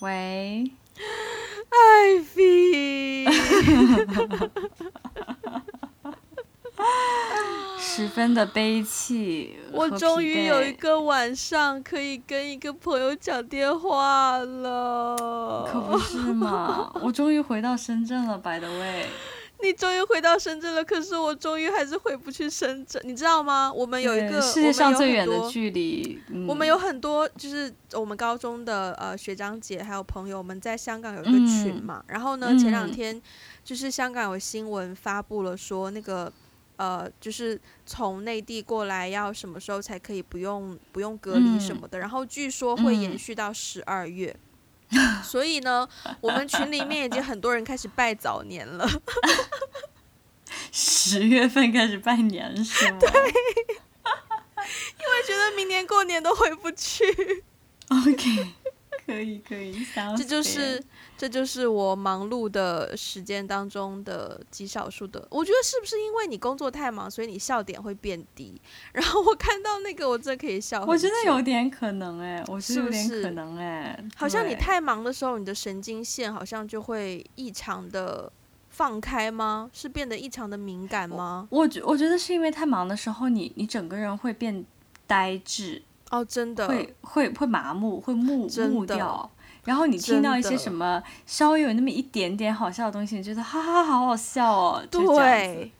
喂，艾菲，十分的悲戚。我终于有一个晚上可以跟一个朋友讲电话了，可不是嘛？我终于回到深圳了，by the way。你终于回到深圳了，可是我终于还是回不去深圳，你知道吗？我们有一个世界上最远的距离，我们有很多就是我们高中的呃学长姐还有朋友我们在香港有一个群嘛，然后呢前两天就是香港有新闻发布了说那个呃就是从内地过来要什么时候才可以不用不用隔离什么的，然后据说会延续到十二月。所以呢，我们群里面已经很多人开始拜早年了。十月份开始拜年是吗？对，因为觉得明年过年都回不去。OK，可以可以，这就是。这就是我忙碌的时间当中的极少数的，我觉得是不是因为你工作太忙，所以你笑点会变低？然后我看到那个，我真的可以笑。我觉得有点可能哎，我是有点可能哎，好像你太忙的时候，你的神经线好像就会异常的放开吗？是变得异常的敏感吗？我觉我觉得是因为太忙的时候，你你整个人会变呆滞哦，真的会会会麻木，会木木掉。然后你听到一些什么稍微有那么一点点好笑的东西，你觉得哈哈好好笑哦，对，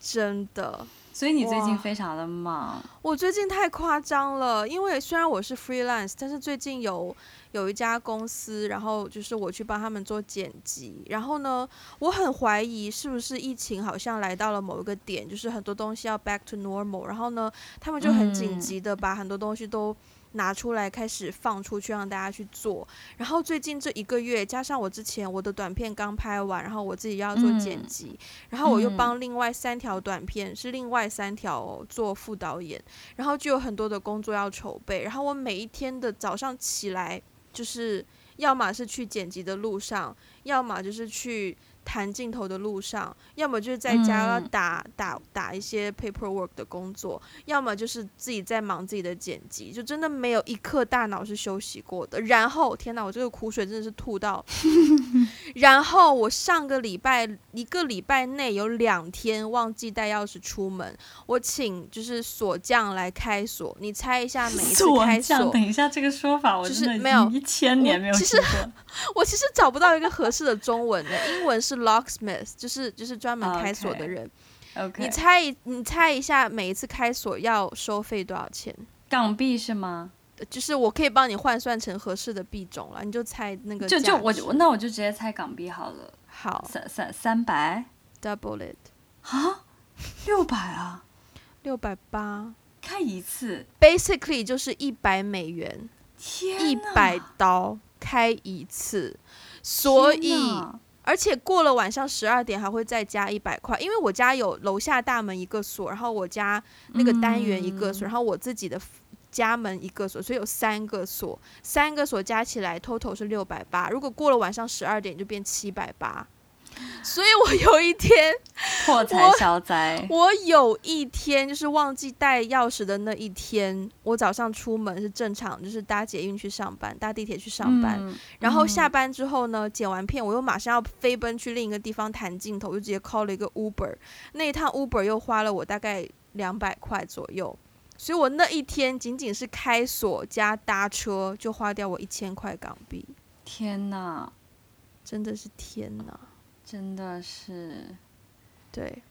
真的。所以你最近非常的忙。我最近太夸张了，因为虽然我是 freelance，但是最近有有一家公司，然后就是我去帮他们做剪辑。然后呢，我很怀疑是不是疫情好像来到了某一个点，就是很多东西要 back to normal。然后呢，他们就很紧急的把很多东西都。拿出来开始放出去，让大家去做。然后最近这一个月，加上我之前我的短片刚拍完，然后我自己要做剪辑，然后我又帮另外三条短片是另外三条做副导演，然后就有很多的工作要筹备。然后我每一天的早上起来，就是要么是去剪辑的路上，要么就是去。谈镜头的路上，要么就是在家打打打一些 paperwork 的工作，要么就是自己在忙自己的剪辑，就真的没有一刻大脑是休息过的。然后，天哪，我这个苦水真的是吐到。然后我上个礼拜一个礼拜内有两天忘记带钥匙出门，我请就是锁匠来开锁。你猜一下，每一次开锁，等一下这个说法，我就是没有一千年没有其实。我其实找不到一个合适的中文的，英文是 locksmith，就是就是专门开锁的人。OK，你猜一你猜一下，每一次开锁要收费多少钱？港币是吗？就是我可以帮你换算成合适的币种了，你就猜那个。就就我那我就直接猜港币好了。好，三三三百，double it，啊，六百啊，六百八，开一次，basically 就是一百美元，天，一百刀开一次，所以而且过了晚上十二点还会再加一百块，因为我家有楼下大门一个锁，然后我家那个单元一个锁，然后我自己的。家门一个锁，所以有三个锁，三个锁加起来 total 是六百八。如果过了晚上十二点，就变七百八。所以我有一天 破财消灾。我有一天就是忘记带钥匙的那一天，我早上出门是正常，就是搭捷运去上班，搭地铁去上班。然后下班之后呢，剪完片，我又马上要飞奔去另一个地方谈镜头，就直接 call 了一个 Uber。那一趟 Uber 又花了我大概两百块左右。所以我那一天仅仅是开锁加搭车，就花掉我一千块港币。天哪，真的是天哪，真的是。对，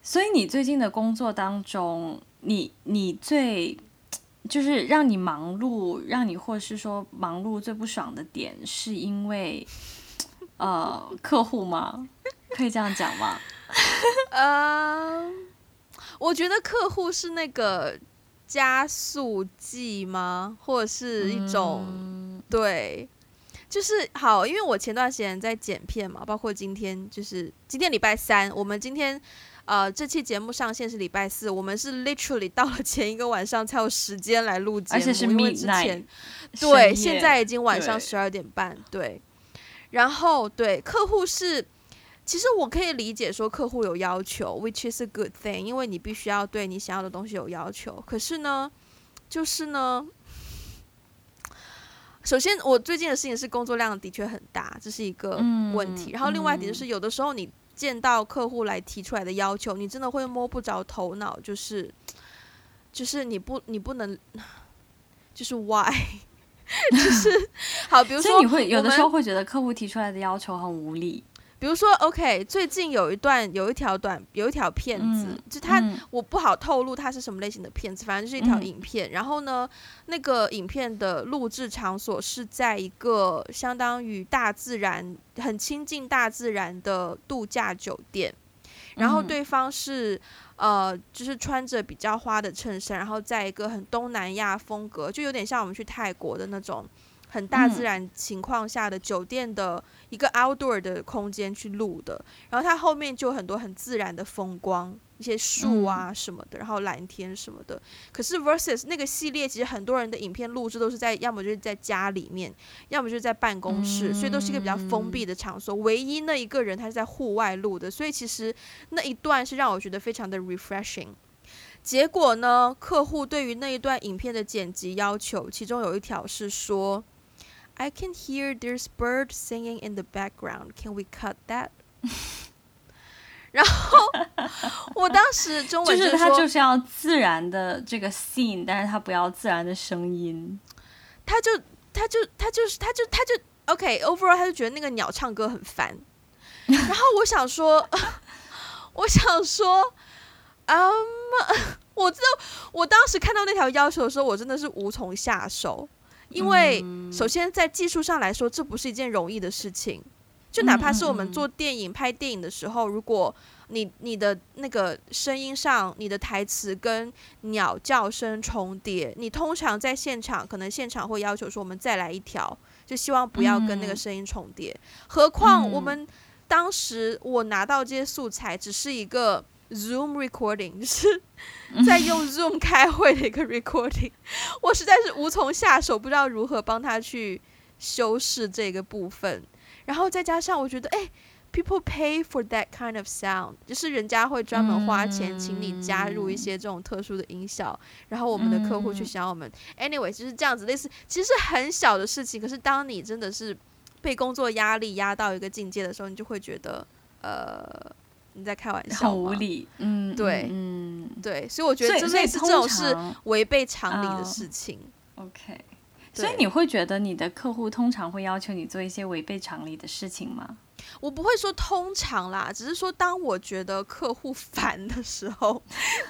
所以你最近的工作当中，你你最就是让你忙碌，让你或是说忙碌最不爽的点，是因为呃客户吗？可以这样讲吗？呃，我觉得客户是那个。加速剂吗？或者是一种对，就是好，因为我前段时间在剪片嘛，包括今天，就是今天礼拜三，我们今天呃这期节目上线是礼拜四，我们是 literally 到了前一个晚上才有时间来录节目，而且是因为之前对，现在已经晚上十二点半，对，然后对客户是。其实我可以理解说客户有要求，which is a good thing，因为你必须要对你想要的东西有要求。可是呢，就是呢，首先我最近的事情是工作量的确很大，这是一个问题。然后另外一点就是有的时候你见到客户来提出来的要求，你真的会摸不着头脑，就是就是你不你不能就是 why。就是好，比如说你会有的时候会觉得客户提出来的要求很无理。比如说，OK，最近有一段有一条短有一条片子，就它我不好透露它是什么类型的片子，反正就是一条影片。然后呢，那个影片的录制场所是在一个相当于大自然、很亲近大自然的度假酒店。然后对方是呃，就是穿着比较花的衬衫，然后在一个很东南亚风格，就有点像我们去泰国的那种很大自然情况下的酒店的一个 outdoor 的空间去录的。然后它后面就很多很自然的风光。一些树啊什么的，然后蓝天什么的。可是 versus 那个系列，其实很多人的影片录制都是在，要么就是在家里面，要么就是在办公室，所以都是一个比较封闭的场所。唯一那一个人他是在户外录的，所以其实那一段是让我觉得非常的 refreshing。结果呢，客户对于那一段影片的剪辑要求，其中有一条是说，I can hear there's bird singing in the background. Can we cut that? 然后 我当时中文就是他就是要自然的这个 scene，但是他不要自然的声音。他就他就他就是他就他就 OK，overall 他就觉得那个鸟唱歌很烦。然后我想说，我想说，嗯，我知道我当时看到那条要求的时候，我真的是无从下手，因为首先在技术上来说，这不是一件容易的事情。就哪怕是我们做电影、拍电影的时候，如果你你的那个声音上，你的台词跟鸟叫声重叠，你通常在现场可能现场会要求说我们再来一条，就希望不要跟那个声音重叠。何况我们当时我拿到这些素材只是一个 Zoom recording，就是在用 Zoom 开会的一个 recording，我实在是无从下手，不知道如何帮他去修饰这个部分。然后再加上，我觉得，哎，people pay for that kind of sound，就是人家会专门花钱请你加入一些这种特殊的音效，然后我们的客户去想我们，anyway，就是这样子，类似其实是很小的事情，可是当你真的是被工作压力压到一个境界的时候，你就会觉得，呃，你在开玩笑，很无理，嗯，对，嗯，对，所以我觉得这类似这种是违背常理的事情，OK。所以你会觉得你的客户通常会要求你做一些违背常理的事情吗？我不会说通常啦，只是说当我觉得客户 烦的时候，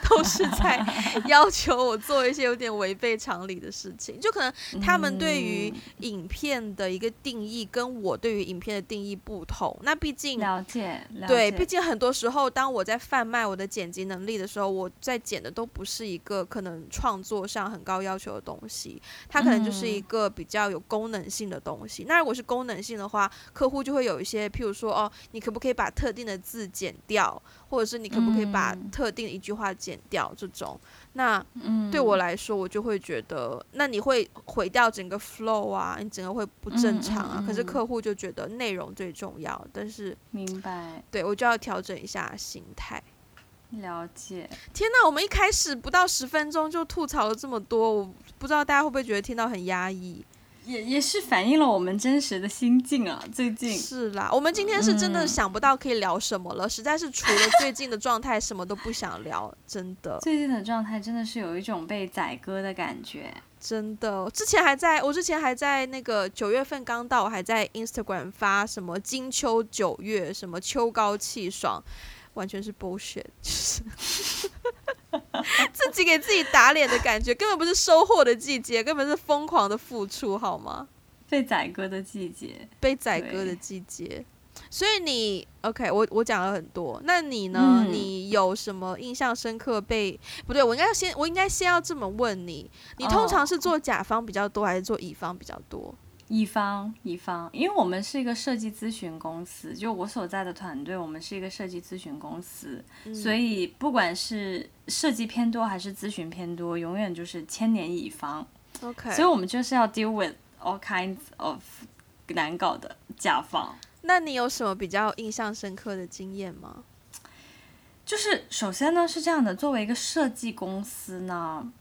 都是在 要求我做一些有点违背常理的事情。就可能他们对于影片的一个定义跟我对于影片的定义不同。那毕竟了解，对，毕竟很多时候当我在贩卖我的剪辑能力的时候，我在剪的都不是一个可能创作上很高要求的东西，它可能就是一个比较有功能性的东西。那如果是功能性的话，客户就会有一些譬如。说哦，你可不可以把特定的字剪掉，或者是你可不可以把特定的一句话剪掉？这种，那对我来说，我就会觉得，那你会毁掉整个 flow 啊，你整个会不正常啊。可是客户就觉得内容最重要，但是明白，对我就要调整一下心态。了解。天哪，我们一开始不到十分钟就吐槽了这么多，我不知道大家会不会觉得听到很压抑。也也是反映了我们真实的心境啊！最近是啦，我们今天是真的想不到可以聊什么了，实在是除了最近的状态，什么都不想聊，真的。最近的状态真的是有一种被宰割的感觉，真的。之前还在我之前还在那个九月份刚到，还在 Instagram 发什么金秋九月，什么秋高气爽。完全是 bullshit，就是 自己给自己打脸的感觉，根本不是收获的季节，根本是疯狂的付出，好吗？被宰割的季节，被宰割的季节。所以你 OK，我我讲了很多，那你呢？你有什么印象深刻？被不对，我应该先，我应该先要这么问你：你通常是做甲方比较多，还是做乙方比较多？乙方，乙方，因为我们是一个设计咨询公司，就我所在的团队，我们是一个设计咨询公司，所以不管是设计偏多还是咨询偏多，永远就是千年乙方。OK，所以我们就是要 deal with all kinds of 难搞的甲方。那你有什么比较印象深刻的经验吗？就是首先呢是这样的，作为一个设计公司呢，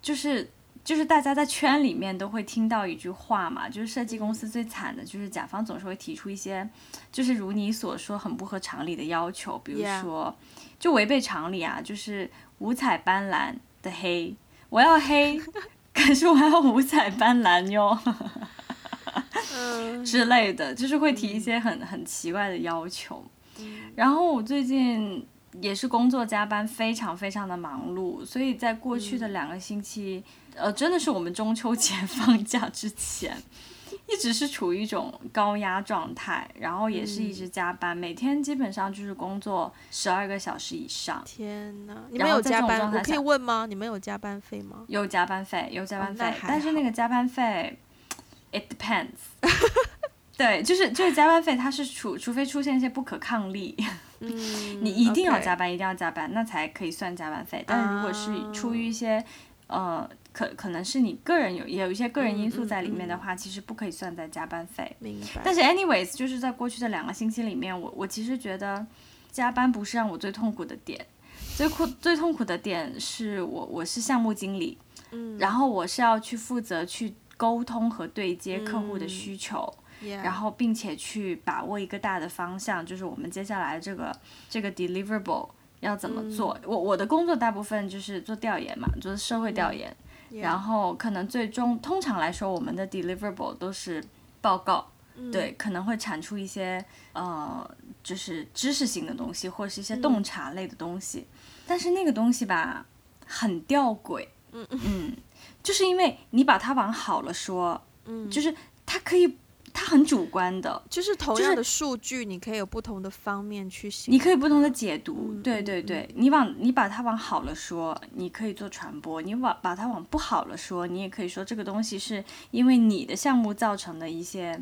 就是。就是大家在圈里面都会听到一句话嘛，就是设计公司最惨的就是甲方总是会提出一些，就是如你所说很不合常理的要求，比如.说就违背常理啊，就是五彩斑斓的黑，我要黑，可是我要五彩斑斓哟嗯之类的，就是会提一些很很奇怪的要求。然后我最近也是工作加班，非常非常的忙碌，所以在过去的两个星期，呃，真的是我们中秋节放假之前，一直是处于一种高压状态，然后也是一直加班，每天基本上就是工作十二个小时以上，天哪，你们有加班？我可以问吗？你们有加班费吗？有加班费，有加班费，哦但是那个加班费，it depends。对，就是就是加班费，它是除除非出现一些不可抗力，嗯，你一定要加班，一定要加班，那才可以算加班费。但是如果是出于一些，呃，可可能是你个人有也有一些个人因素在里面的话，其实不可以算在加班费。明白。但是 anyways，就是在过去的两个星期里面，我我其实觉得加班不是让我最痛苦的点，最苦最痛苦的点是我我是项目经理，嗯，然后我是要去负责去沟通和对接客户的需求。然然后并且去把握一个大的方向，就是我们接下来这个这个 deliverable 要怎么做。我我的工作大部分就是做调研嘛，做社会调研，然后可能最终通常来说，我们的 deliverable 都是报告，对，可能会产出一些呃，就是知识性的东西，或者是一些洞察类的东西。但是那个东西吧，很吊诡，嗯。嗯，就是因为你把它往好了说，嗯，就是它可以。它很主观的，就是同样的数据，你可以有不同的方面去写。你可以不同的解读，嗯对对对，你往你把它往好了说，你可以做传播；你往把它往不好了说，你也可以说这个东西是因为你的项目造成的一些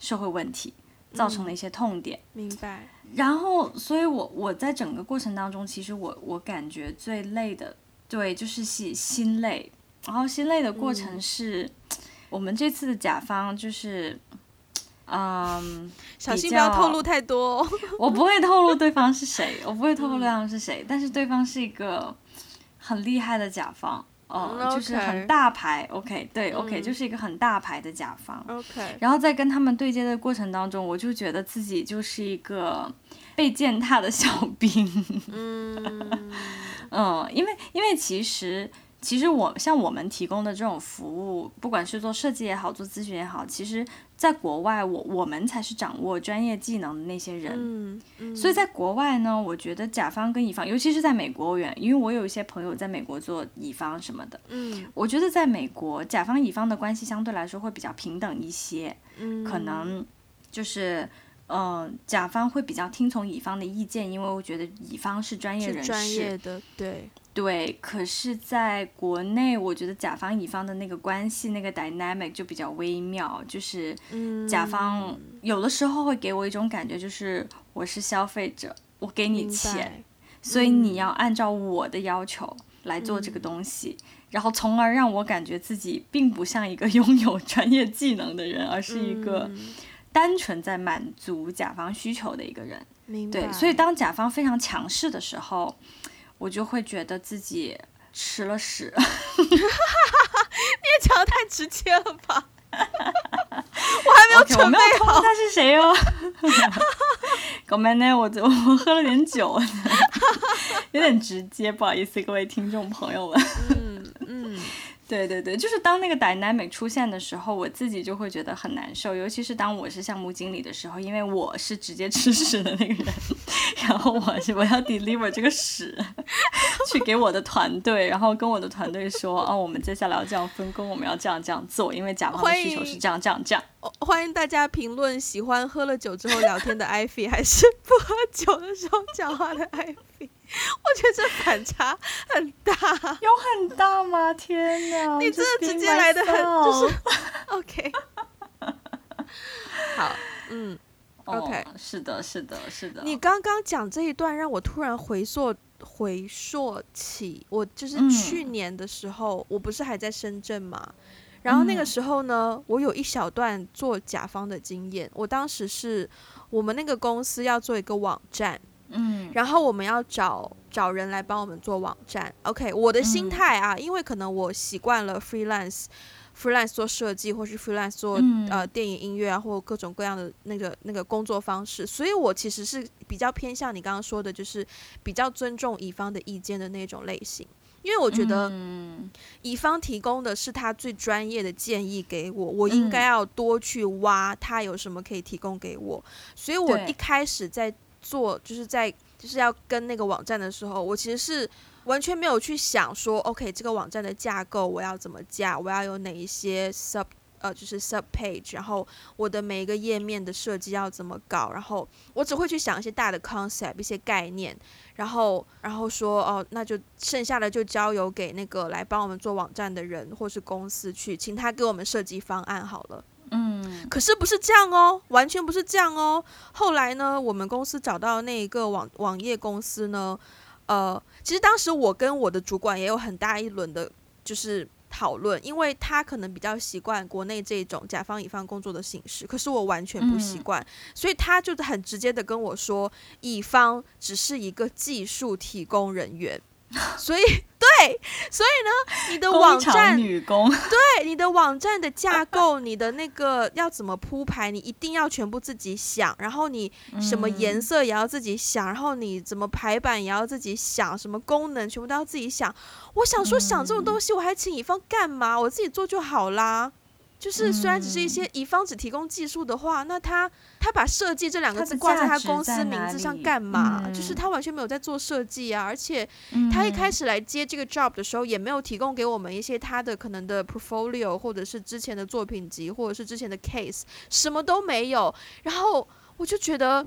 社会问题，造成的一些痛点。明白。然后，所以我我在整个过程当中，其实我我感觉最累的，对，就是心心累。然后心累的过程是，我们这次的甲方就是，嗯，小心不要透露太多哦。我不会透露对方是谁，我不会透露对方是谁，但是对方是一个很厉害的甲方，哦、嗯就是很大牌，OK，对，OK，、嗯就是一个很大牌的甲方。OK，然后在跟他们对接的过程当中，我就觉得自己就是一个被践踏的小兵。嗯，嗯，因为因为其实其实我像我们提供的这种服务，不管是做设计也好，做咨询也好，其实在国外我我们才是掌握专业技能的那些人。嗯嗯，所以在国外呢，我觉得甲方跟乙方，尤其是在美国，远，因为我有一些朋友在美国做乙方什么的，嗯我觉得在美国甲方乙方的关系相对来说会比较平等一些，嗯，可能就是。嗯，甲方会比较听从乙方的意见，因为我觉得乙方是专业人士。专业的，对，对，可是在国内，我觉得甲方乙方的那个关系，那个 dynamic 就比较微妙，就是嗯，甲方有的时候会给我一种感觉，就是我是消费者，我给你钱，所以你要按照我的要求来做这个东西，然后从而让我感觉自己并不像一个 拥有专业技能的人，而是一个嗯。单纯在满足甲方需求的一个人。明白，对，所以当甲方非常强势的时候，我就会觉得自己吃了屎。别讲的太直接了吧？我还没有 OK，我准备没有透露好。他是谁哦。搞咩呢？我我喝了点酒，有点直接，不好意思，各位听众朋友们。对对对，就是当那个 dynamic 出现的时候，我自己就会觉得很难受，尤其是当我是项目经理的时候，因为我是直接 吃屎的那个人，然后我是我要 deliver 这个屎。去给我的团队，然后跟我的团队说，哦，我们接下来要这样分工，我们要这样这样做，因为甲方的需求是这样这样这样。哦欢迎大家评论喜欢喝了酒之后聊天的艾菲，还是不喝酒的时候讲话的艾菲。我觉得这反差很大。有很大吗？天哪！你真的直接来的很，就是 OK。好，嗯，哦 OK 是的，是的，是的。你刚刚讲这一段，让我突然回溯回溯起，我就是嗯去年的时候，我不是还在深圳嘛。然后那个嗯时候呢，我有一小段做甲方的经验。我当时是我们那个公司要做一个网站，嗯然后我们要找找人来帮我们做网站。OK，我的心嗯态啊，因为可能我习惯了 freelance。Freelance 做设计，或是 freelance 做、嗯。呃电影音乐啊，或各种各样的那个那个工作方式，所以我其实是比较偏向你刚刚说的，就是比较尊重乙方的意见的那种类型。因为我觉得嗯。乙方提供的是他最专业的建议给我，我应该嗯。要多去挖他有什么可以提供给我。所以我一开始在做，就是在就是要跟那个网站的时候，我其实是完全没有去想说，OK，这个网站的架构我要怎么架，我要有哪一些 sub。呃，就是 sub page，然后我的每一个页面的设计要怎么搞，然后我只会去想一些大的 concept，一些概念，然后然后说哦，那就剩下的就交由给那个来帮我们做网站的人或是公司去，请他给我们设计方案好了。嗯可是不是这样哦，完全不是这样哦。后来呢，我们公司找到那一个网网页公司呢，呃，其实当时我跟我的主管也有很大一轮的，就是讨论，因为他可能比较习惯国内这种甲方乙方工作的形式，可是我完全不习嗯惯，所以他就很直接的跟我说，乙方只是一个技术提供人员。所以，对，所以呢，你的网站女工，对你的网站的架构，你的那个要怎么铺排，你一定要全部自己想，然后你什么颜嗯色也要自己想，然后你怎么排版也要自己想，什么功能全部都要自己想。我想说，想这种东西，我还请乙方干嘛？我自己做就好啦。就是虽然只是一些乙方只提供技术的话，那他他把设计这两个字挂在他公司名字上干嘛？嗯就是他完全没有在做设计啊，而且他一开始始来接这个 job 的时候，也没有提供给我们一些他的可能的 portfolio，或者是之前的作品集，或者是之前的 case，什么都没有。然后我就觉得，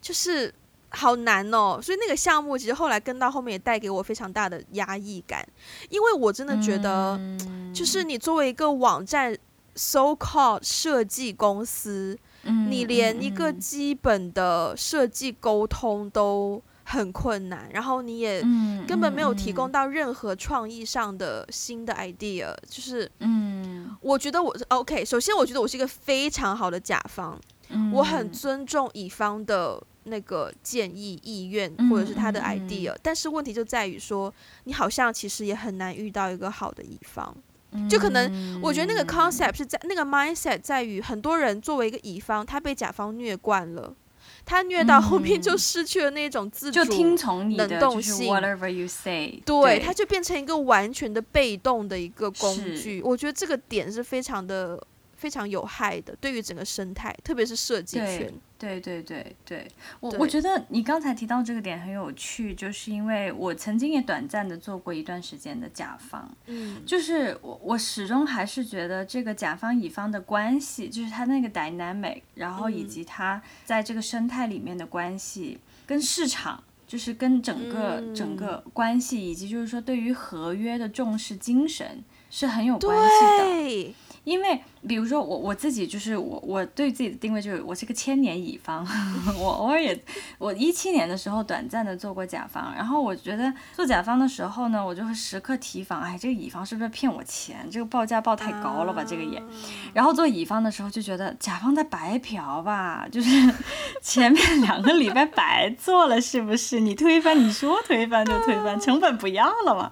就是好难哦。所以那个项目其实后来跟到后面也带给我非常大的压抑感，因为我真的觉得，嗯就是你作为一个网站 so called 设计公司，你连一个嗯基本的设计沟通都很困难，然后你也嗯根本没有提供嗯到任何创意上的新的 idea。就是嗯我觉得我是 OK，首先我觉得我是一个非常好的甲方，嗯我很尊重乙方的那个建议、意愿嗯或者是他的嗯嗯 idea，、但是问题就在于说，你好像其实也很难遇到一个好的乙方。嗯就可能我觉得那个 concept 是在那个 mindset 在于很多人作为一个乙方，他被甲方虐惯了，他虐到后面就嗯。失去了那种自主，就听从你的能动就是性。whatever you say，对，他就变成一个完全的被动的一个工具。我觉得这个点是非常的非常有害的，对于整个生态，特别是设计对圈。对对对对，我对我觉得你刚才提到这个点很有趣，就是因为我曾经也短暂的做过一段时间的甲方，嗯就是我我始终还是觉得这个甲方乙方的关系，就是它那个 dynamic，然后以嗯及它在这个生态里面的关系，跟市场。就是跟整个、嗯整个关系，以及就是说对于合约的重视精神是很有关系的。因为比如说我我自己就是我我对自己的定位就是我是个千年乙方，我偶尔也我一七年的时候短暂的做过甲方，然后我觉得做甲方的时候呢，我就会时刻提防，哎，这个乙方是不是骗我钱？这个报价报太高了吧？这个也，然后做乙方的时候就觉得甲方在白嫖吧，就是 前面两个礼拜白做了，是不是？你推翻，你说推翻就推翻，成本不要了嘛？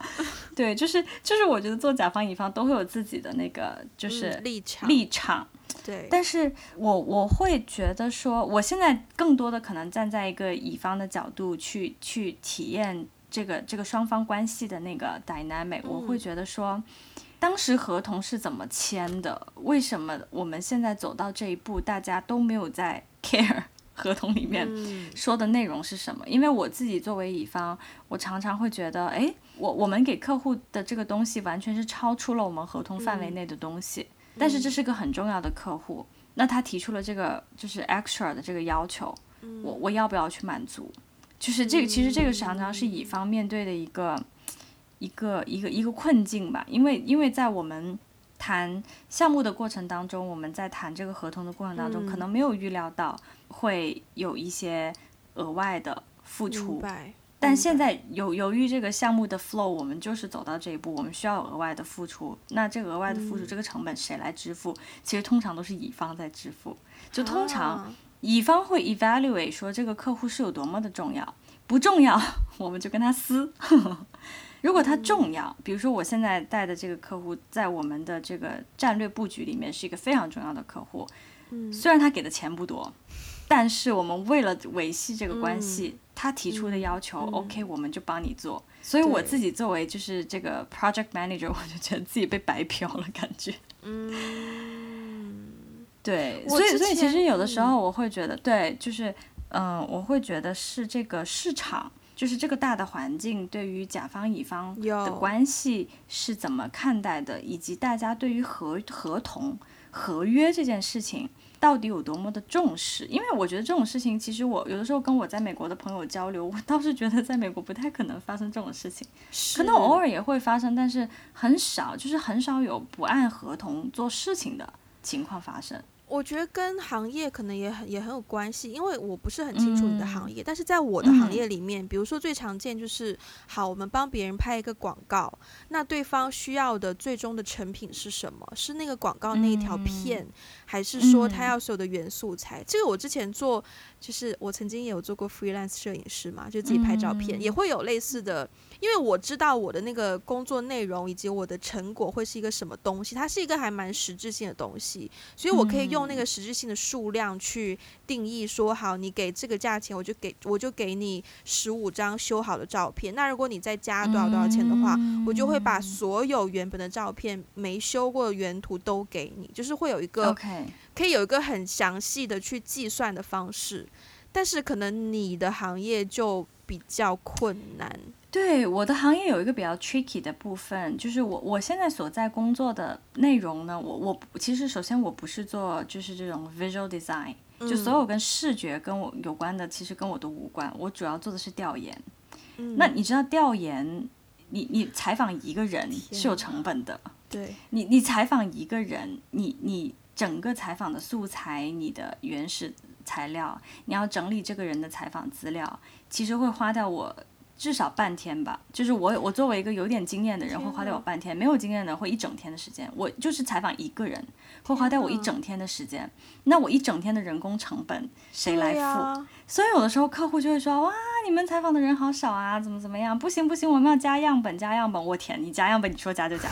对，就是就是，我觉得做甲方乙方都会有自己的那个就是场，立场，对，但是我我会觉得说，我现在更多的可能站在一个乙方的角度去去体验这个这个双方关系的那个 dynamic，、我会嗯觉得说。当时合同是怎么签的？为什么我们现在走到这一步，大家都没有在 care 合同里面嗯说的内容是什么？因为我自己作为乙方，我常常会觉得，哎，我我们给客户的这个东西完全是超出了我们合同范围嗯内的东西，但是这是个很重要的客户，那他提出了这个就是 extra 的这个要求，嗯。我我要不要去满足？就是这个，其实这个常常是乙方面对的一个一个一个一个困境吧，因为因为在我们谈项目的过程当中，我们在谈这个合同的过程当中，嗯。可能没有预料到会有一些额外的付出。但现在由由于这个项目的 flow，我们就是走到这一步，我们需要额外的付出。那这个额外的付出，嗯这个成本谁来支付？其实通常都是乙方在支付。就通常啊乙方会 evaluate 说这个客户是有多么的重要，不重要我们就跟他撕。如果他重要，比如说我现在带的这个客户，在我们的这个战略布局里面是一个非常重要的客户，嗯虽然他给的钱不多，但是我们为了维系这个关系，他提出的要求、嗯。OK，我们就帮你做。所以我自己作为就是这个 project manager，我就觉得自己被白嫖了，感觉。嗯，对，所以所以其实有的时嗯。候我会觉得，对，就是嗯、我会觉得是这个市场，就是这个大的环境对于甲方乙方的关系是怎么看待的，以及大家对于合合同、合约这件事情到底有多么的重视。因为我觉得这种事情，其实我有的时候跟我在美国的朋友交流，我倒是觉得在美国不太可能发生这种事情。可能偶尔也会发生，但是很少，就是很少有不按合同做事情的情况发生。我觉得跟行业可能也很也很有关系，因为我不是很清楚你的嗯行业，但是在我的行嗯业里面，比如说最常见就是，好，我们帮别人拍一个广告，那对方需要的最终的成品是什么？是那个广告那一条片，还是说他嗯要所有的原素材？这个我之前做，就是我曾经也有做过 freelance 摄影师嘛，就自己拍照片，嗯也会有类似的。因为我知道我的那个工作内容以及我的成果会是一个什么东西，它是一个还蛮实质性的东西，所以我可以用那个实质性的数量去定义说，好，你给这个价钱，我就给我就给你十五张修好的照片。那如果你再加多少多少钱的话，我就会把所有原本的照片没修过的原图都给你，就是会有一个可以有一个很详细的去计算的方式。但是可能你的行业就比较困难。对我的行业有一个比较 tricky 的部分，就是我我现在所在工作的内容呢，我我其实首先我不是做就是这种 visual design，就所有跟视觉跟我有关的，其实跟我都无关，我主要做的是调研。嗯那你知道调研，你你采访一个人是有成本的，对你你采访一个人，你你整个采访的素材，你的原始材料，你要整理这个人的采访资料，其实会花掉我至少半天吧。就是我我作为一个有点经验的人，会花掉我半天；没有经验的会一整天的时间。我就是采访一个人，会花掉我一整天的时间。那我一整天的人工成本谁来付？所以有的时候客户就会说：“哇，你们采访的人好少啊，怎么怎么样？不行不行，我们要加样本，加样本。”我天，你加样本，你说加就加。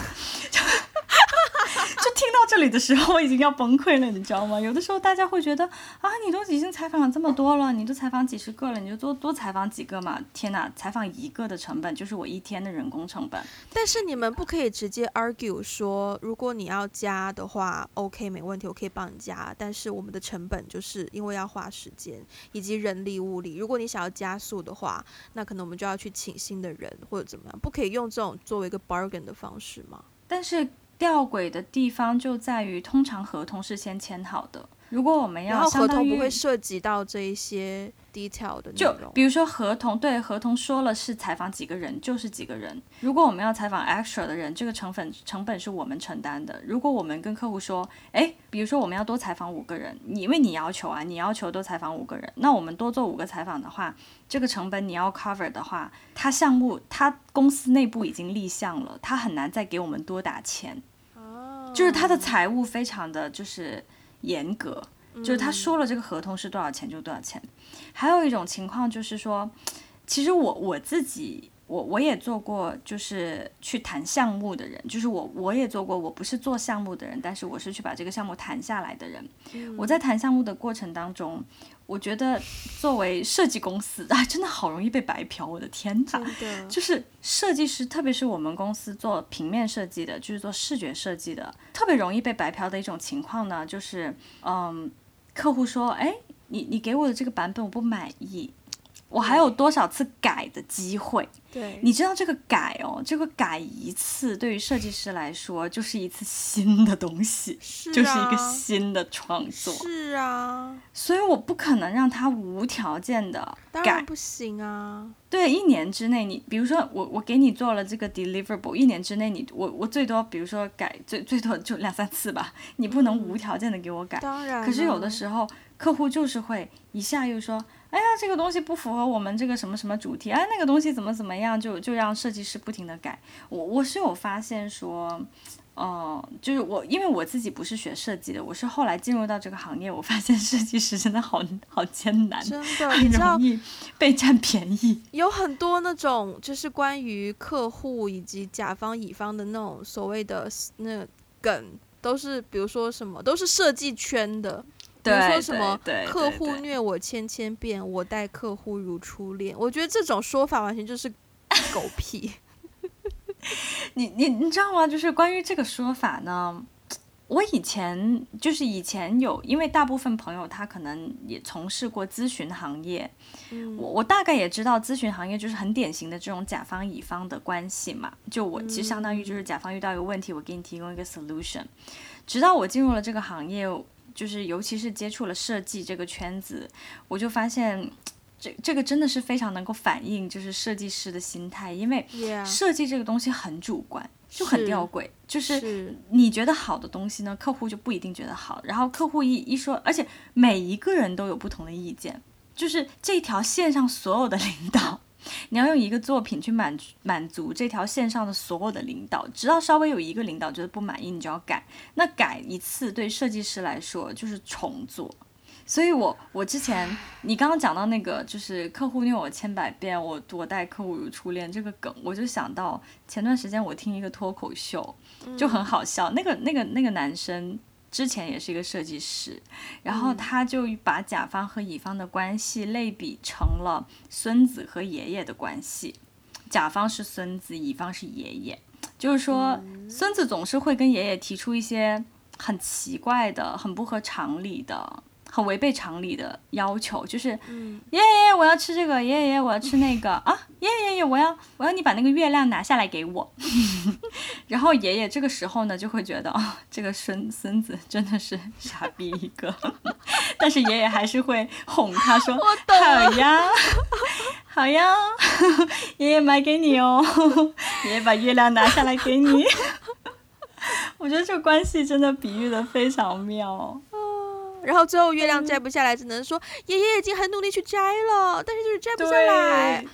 就就听到这里的时候，我已经要崩溃了，你知道吗？有的时候大家会觉得啊，你都已经采访了这么多了，你都采访几十个了，你就多多采访几个嘛。天哪，采访一个的成本就是我一天的人工成本。但是你们不可以直接 argue 说，如果你要加的话，OK 没问题，我可以帮你加。但是我们的成本就是因为要花时间以及人力物力。如果你想要加速的话，那可能我们就要去请新的人或者怎么样，不可以用这种作为一个 bargain 的方式吗？但是吊诡的地方就在于，通常合同是先签好的。如果我们要然后合同不会涉及到这一些 detail 的内就容。比如说合同，对合同说了是采访几个人，就是几个人。如果我们要采访 extra 的人，这个成本成本是我们承担的。如果我们跟客户说，哎，比如说我们要多采访五个人，你因为你要求啊，你要求多采访五个人，那我们多做五个采访的话，这个成本你要 cover 的话，他项目他公司内部已经立项了，他很难再给我们多打钱，哦就是他的财务非常的就是严格。就是嗯他说了这个合同是多少钱就多少钱。还有一种情况就是说，其实我我自己我我也做过，就是去谈项目的人，就是我我也做过，我不是做项目的人，但是我是去把这个项目谈下来的人。嗯我在谈项目的过程当中，我觉得作为设计公司啊，真的好容易被白嫖，我的天哪！真的就是设计师，特别是我们公司做平面设计的，就是做视觉设计的，特别容易被白嫖的一种情况呢，就是嗯，客户说，哎，你你给我的这个版本我不满意，我还有多少次改的机会？对，你知道这个改哦，这个改一次对于设计师来说就是一次新的东西，是就是一个啊新的创作，是啊，所以我不可能让他无条件的改当然。不行啊。对，一年之内你，比如说我我给你做了这个 deliverable，一年之内你我我最多比如说改最最多就两三次吧，你不能无条件的给我改。当然啊，可是有的时候客户就是会一下又说，哎呀这个东西不符合我们这个什么什么主题，哎那个东西怎么怎么样，就就让设计师不停的改。我我是有发现说，嗯，就是我，因为我自己不是学设计的，我是后来进入到这个行业，我发现设计师真的好好艰难，真的，很你知道容易被占便宜。有很多那种就是关于客户以及甲方乙方的那种所谓的那个梗，都是比如说什么，都是设计圈的。比如说什么客户虐我千千遍，我待客户如初恋。我觉得这种说法完全就是狗屁。你你你知道吗？就是关于这个说法呢，我以前就是以前有，因为大部分朋友他可能也从事过咨询行业，嗯我我大概也知道咨询行业就是很典型的这种甲方乙方的关系嘛。就我其实相当于就是甲方遇到一个问题，我给你提供一个 solution。直到我进入了这个行业，就是尤其是接触了设计这个圈子，我就发现。这这个真的是非常能够反映就是设计师的心态，因为设计这个东西很主观，就很吊诡，就是是你觉得好的东西呢，客户就不一定觉得好。然后客户一一说，而且每一个人都有不同的意见，就是这条线上所有的领导，你要用一个作品去满满足这条线上的所有的领导，直到稍微有一个领导觉得不满意，你就要改。那改一次对设计师来说就是重做。所以我我之前你刚刚讲到那个就是客户虐我千百遍，我我待客户如初恋这个梗，我就想到前段时间我听一个脱口秀，就很好笑。那个那个那个男生之前也是一个设计师，然后他就把甲方和乙方的关系类比成了孙子和爷爷的关系，甲方是孙子，乙方是爷爷。就是说，孙子总是会跟爷爷提出一些很奇怪的、很不合常理的、很违背常理的要求，就是爷爷我要吃这个，爷爷爷爷我要吃那个啊，爷爷爷爷我要我要你把那个月亮拿下来给我。然后爷爷这个时候呢就会觉得啊、这个孙孙子真的是傻逼一个，但是爷爷还是会哄他说好呀。好呀，爷爷买给你哦。爷爷把月亮拿下来给你。我觉得这关系真的比喻的非常妙。然后最后月亮摘不下来，只能说爷爷已经很努力去摘了，但是就是摘不下来。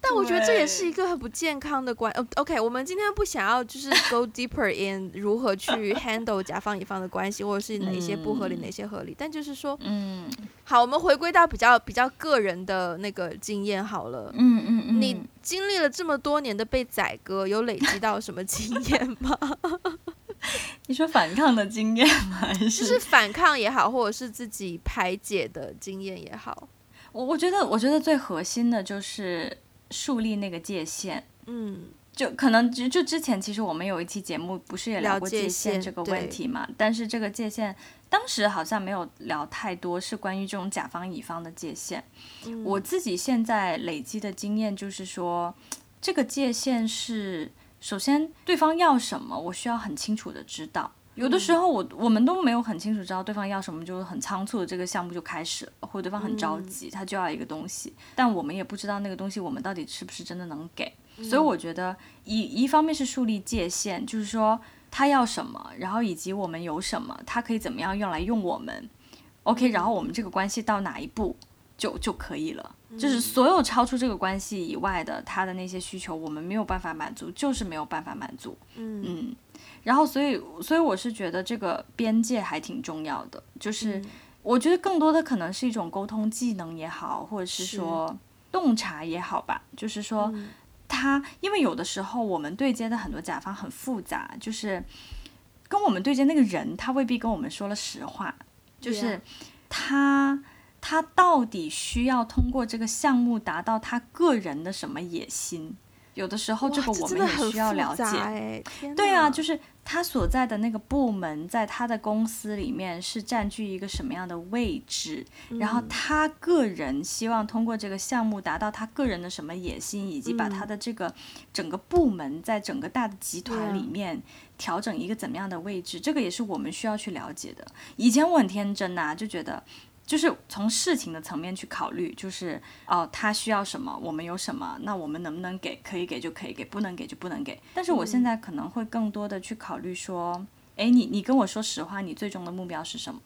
但我觉得这也是一个很不健康的关。呃 OK，我们今天不想要就是 go deeper in 如何去 handle 甲方乙方的关系，或者是哪一些不合理，嗯哪些合理。但就是说，嗯好，我们回归到比较比较个人的那个经验好了。嗯嗯嗯，你经历了这么多年的被宰割，有累积到什么经验吗？你说反抗的经验吗？还是就是反抗也好，或者是自己排解的经验也好。我我觉得我觉得最核心的就是树立那个界限。嗯，就可能就就之前其实我们有一期节目不是也聊过界界限限这个问题嘛？但是这个界限当时好像没有聊太多，是关于这种甲方乙方的界限。嗯我自己现在累积的经验就是说，这个界限是首先对方要什么，我需要很清楚的知道。有的时候我我们都没有很清楚知道对方要什么，就是很仓促的这个项目就开始了，或者对方很着急，他就要一个东西，但我们也不知道那个东西我们到底是不是真的能给。所以我觉得一一方面是树立界限，就是说他要什么，然后以及我们有什么，他可以怎么样用来用我们。OK，然后我们这个关系到哪一步就就可以了。就是所有超出这个关系以外的他的那些需求，我们没有办法满足，就是没有办法满足。嗯嗯，然后所以所以我是觉得这个边界还挺重要的，就是我觉得更多的可能是一种沟通技能也好，或者是是说洞察也好吧，就是说。嗯他因为有的时候我们对接的很多甲方很复杂，就是跟我们对接那个人，他未必跟我们说了实话，就是 Yeah 他他到底需要通过这个项目达到他个人的什么野心？有的时候这个我们也需要了解。哎，对啊，就是他所在的那个部门，在他的公司里面是占据一个什么样的位置，然后嗯他个人希望通过这个项目达到他个人的什么野心，以及把他嗯的这个整个部门在整个大的集团里面调整一个怎么样的位置，这个也是我们需要去了解的。以前我很天真呐、就觉得。就是从事情的层面去考虑，就是哦，他需要什么，我们有什么，那我们能不能给？可以给就可以给，不能给就不能给。但是我现在可能会更多的去考虑说，哎，你你跟我说实话，你最终的目标是什么？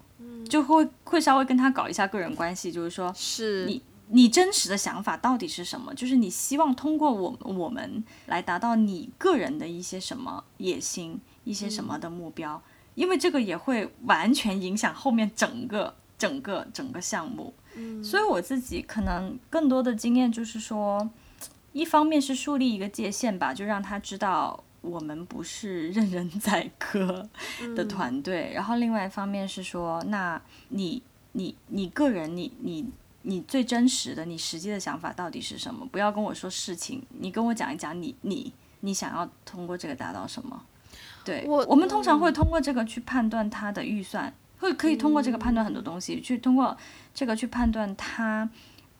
就会会稍微跟他搞一下个人关系，就是说，是你你真实的想法到底是什么？就是你希望通过我我们来达到你个人的一些什么野心，一些什么的目标？因为这个也会完全影响后面整个整个整个项目。嗯，所以我自己可能更多的经验就是说，一方面是树立一个界限吧，就让他知道我们不是任人宰割的团队。然后另外一方面是说，那你你你个人你你你最真实的你实际的想法到底是什么？不要跟我说事情，你跟我讲一讲你你你想要通过这个达到什么？对我我们通常会通过这个去判断他的预算，会可以通过这个判断很多东西，去通过这个去判断他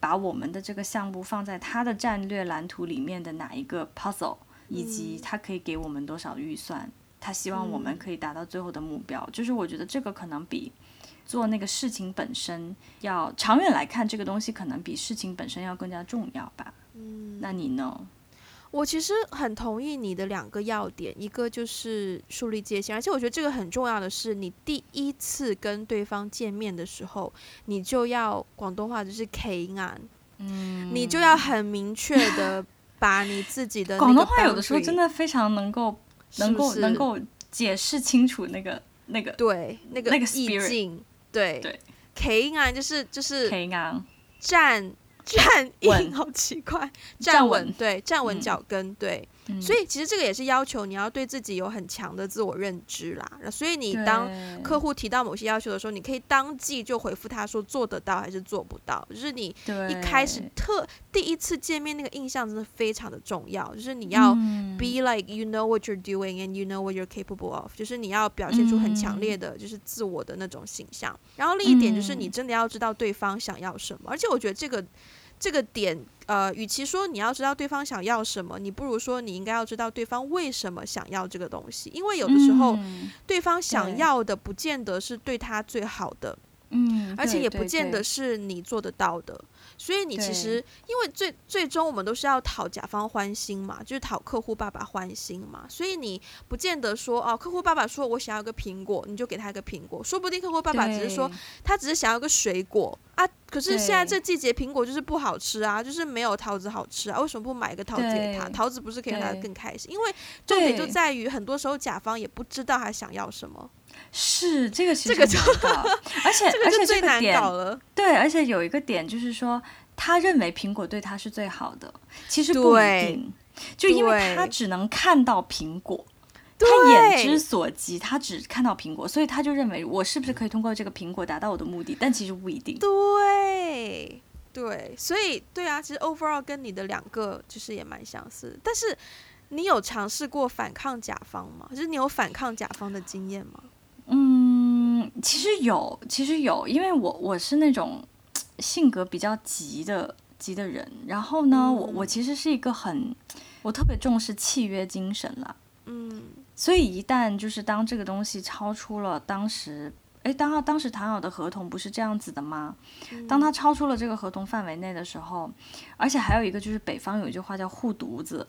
把我们的这个项目放在他的战略蓝图里面的哪一个 puzzle，以及他可以给我们多少预算，他希望我们可以达到最后的目标。就是我觉得这个可能比做那个事情本身要长远来看，这个东西可能比事情本身要更加重要吧。嗯，那你呢？我其实很同意你的两个要点，一个就是树立界限，而且我觉得这个很重要的是，你第一次跟对方见面的时候，你就要广东话就是 K 案，嗯，你就要很明确的 把你自己的广东话有的时候真的非常能够能够能够解释清楚那个那个对那个那个意境，对对。K 案就是就是可以啊，站站稳硬，好奇怪，站站稳稳对站稳嗯。脚跟对。嗯所以其实这个也是要求你要对自己有很强的自我认知啦。所以你当客户提到某些要求的时候，你可以当即就回复他说做得到还是做不到。就是你一开始特第一次见面那个印象真的非常的重要，就是你要嗯 be like you know what you're doing and you know what you're capable of，就是你要表现出很强嗯烈的就是自我的那种形象。然后另一点就是你嗯真的要知道对方想要什么，而且我觉得这个这个点，呃，与其说你要知道对方想要什么，你不如说你应该要知道对方为什么想要这个东西，因为有的时候。嗯对方想要的不见得是对他最好的，嗯，而且也不见得是你做得到的。所以你其实，因为最最终我们都是要讨甲方欢心嘛，就是讨客户爸爸欢心嘛。所以你不见得说哦，客户爸爸说我想要个苹果，你就给他一个苹果。说不定客户爸爸只是说他只是想要个水果啊，可是现在这季节苹果就是不好吃啊，就是没有桃子好吃啊，为什么不买一个桃子给他？桃子不是可以让他更开心？因为重点就在于很多时候甲方也不知道他想要什么。是这个其这个实很难搞，而且而且最难这个点搞了。对，而且有一个点就是说，他认为苹果对他是最好的，其实不一定，就因为他只能看到苹果。他眼之所及，他只看到苹果，所以他就认为我是不是可以通过这个苹果达到我的目的？但其实不一定。对对，所以对啊，其实 overall 跟你的两个就是也蛮相似，但是你有尝试过反抗甲方吗？就是你有反抗甲方的经验吗？嗯，其实有，其实有，因为我我是那种性格比较急的急的人，然后呢，我我嗯其实是一个很我特别重视契约精神啦，嗯所以一旦就是当这个东西超出了当时。诶，当当时谈好的合同不是这样子的吗？当他超出了这个合同范围内的时候，而且还有一个就是北方有一句话叫护犊子，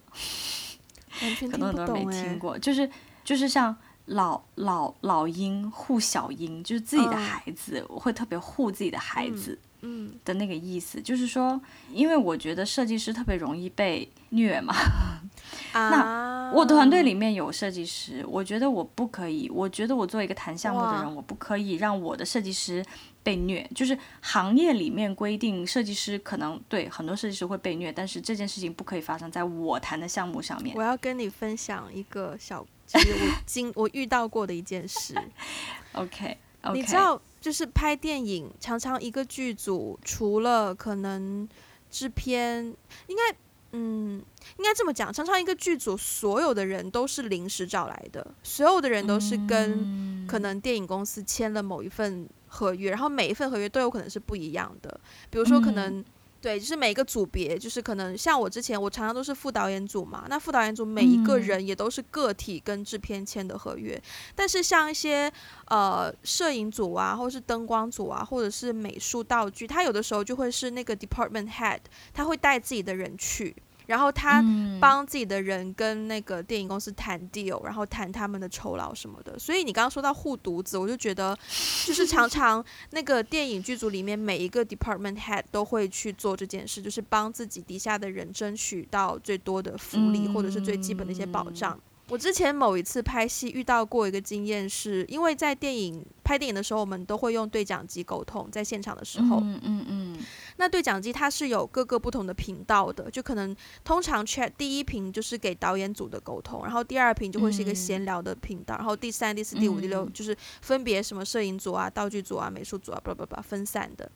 可能很多人没听过，就是就是像老老老鹰护小鹰，就是自己的嗯孩子，我会特别护自己的孩子嗯的那个意思，就是说，因为我觉得设计师特别容易被虐嘛。那，我团队里面有设计师，我觉得我不可以，我觉得我作为一个谈项目的人，我不可以让我的设计师被虐。就是行业里面规定，设计师可能对很多设计师会被虐，但是这件事情不可以发生在我谈的项目上面我。要跟你分享一个小，就是我经我遇到过的一件事。OK，, 你知道，就是拍电影，常常一个剧组除了可能制片，应该嗯，应该这么讲，常常一个剧组所有的人都是临时找来的，所有的人都是跟嗯可能电影公司签了某一份合约，然后每一份合约都有可能是不一样的，比如说可嗯能。对，就是每一个组别，就是可能像我之前，我常常都是副导演组嘛。那副导演组每一个嗯人也都是个体跟制片签的合约，但是像一些呃摄影组啊，或是灯光组啊，或者是美术道具，他有的时候就会是那个 department head，他会带自己的人去。然后他帮自己的人跟那个电影公司谈 deal，然后谈他们的酬劳什么的。所以你刚刚说到护犊子，我就觉得就是常 常那个电影剧组里面每一个 department head 都会去做这件事，就是帮自己底下的人争取到最多的福利或者是最基本的一些保障。我之前某一次拍戏遇到过一个经验，是因为在电影拍电影的时候，我们都会用对讲机沟通，在现场的时候，嗯嗯嗯，那对讲机它是有各个不同的频道的，就可能通常 chat 第一屏就是给导演组的沟通，然后第二屏就会是一个闲聊的频道，然后第三、第四、第五、第六就是分别什么摄影组啊、道具组啊、美术组啊，不不不分散的。